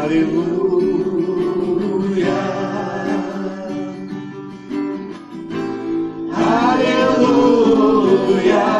Aleluia. Aleluia.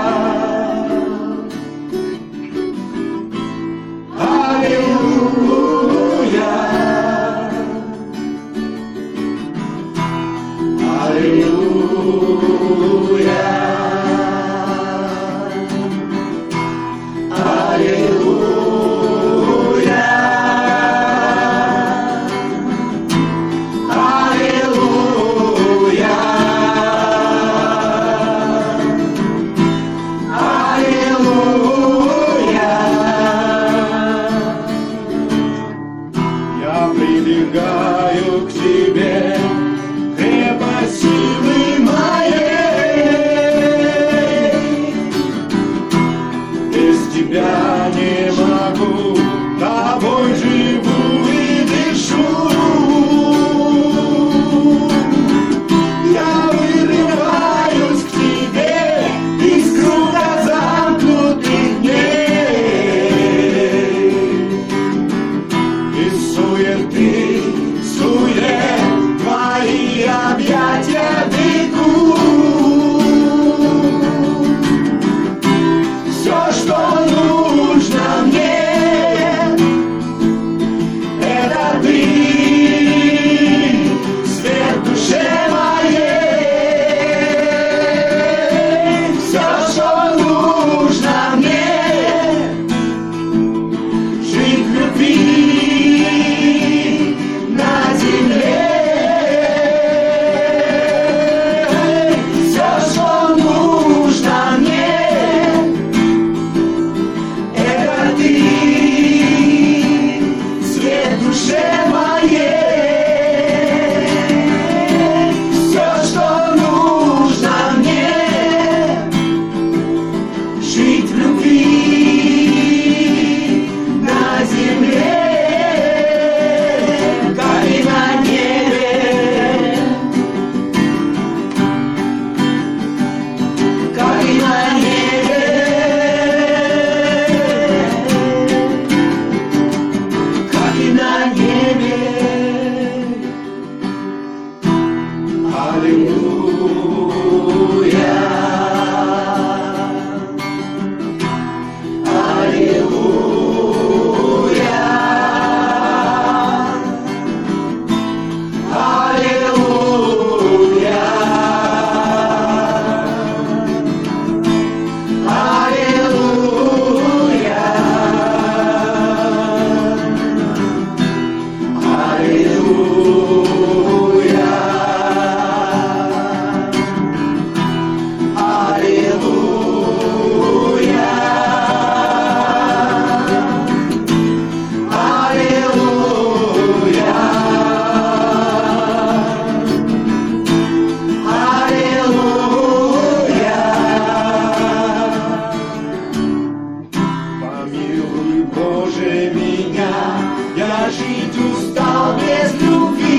жить устал без любви.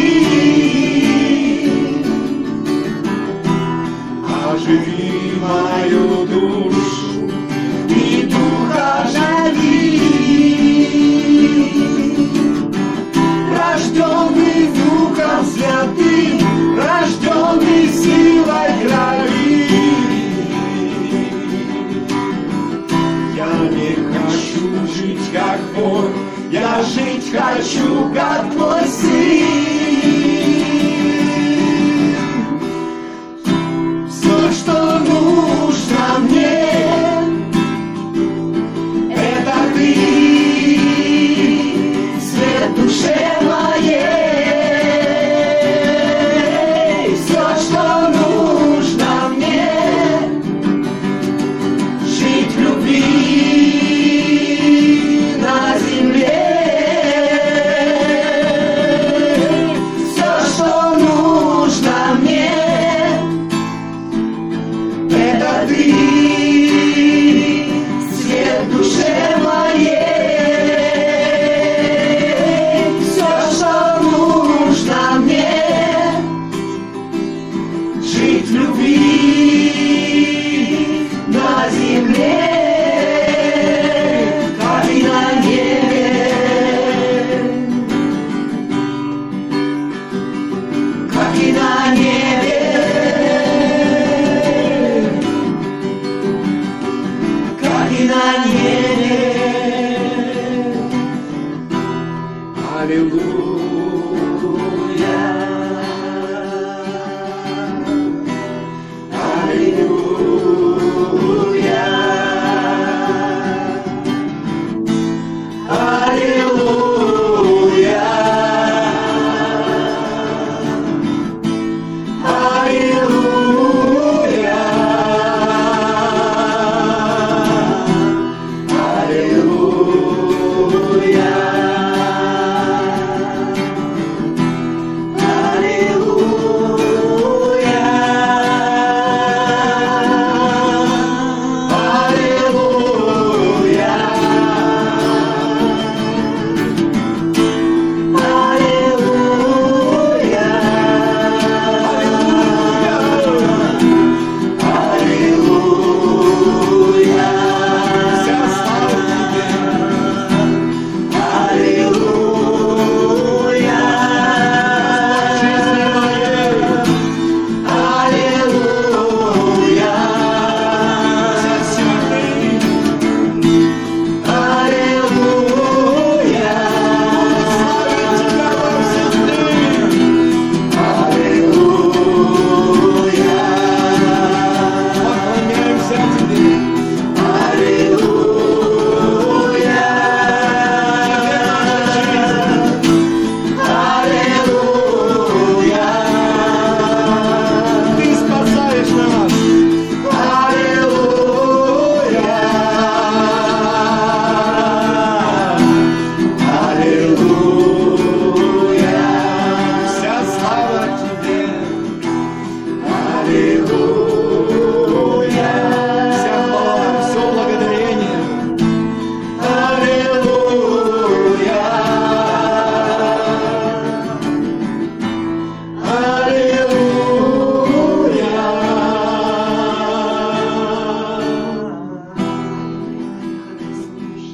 Оживи мою душу и духа оживи. Рожденный духом святым, рожденный силой крови. Я не хочу жить как Бог, я жить хочу, как твой сын. meu lugar.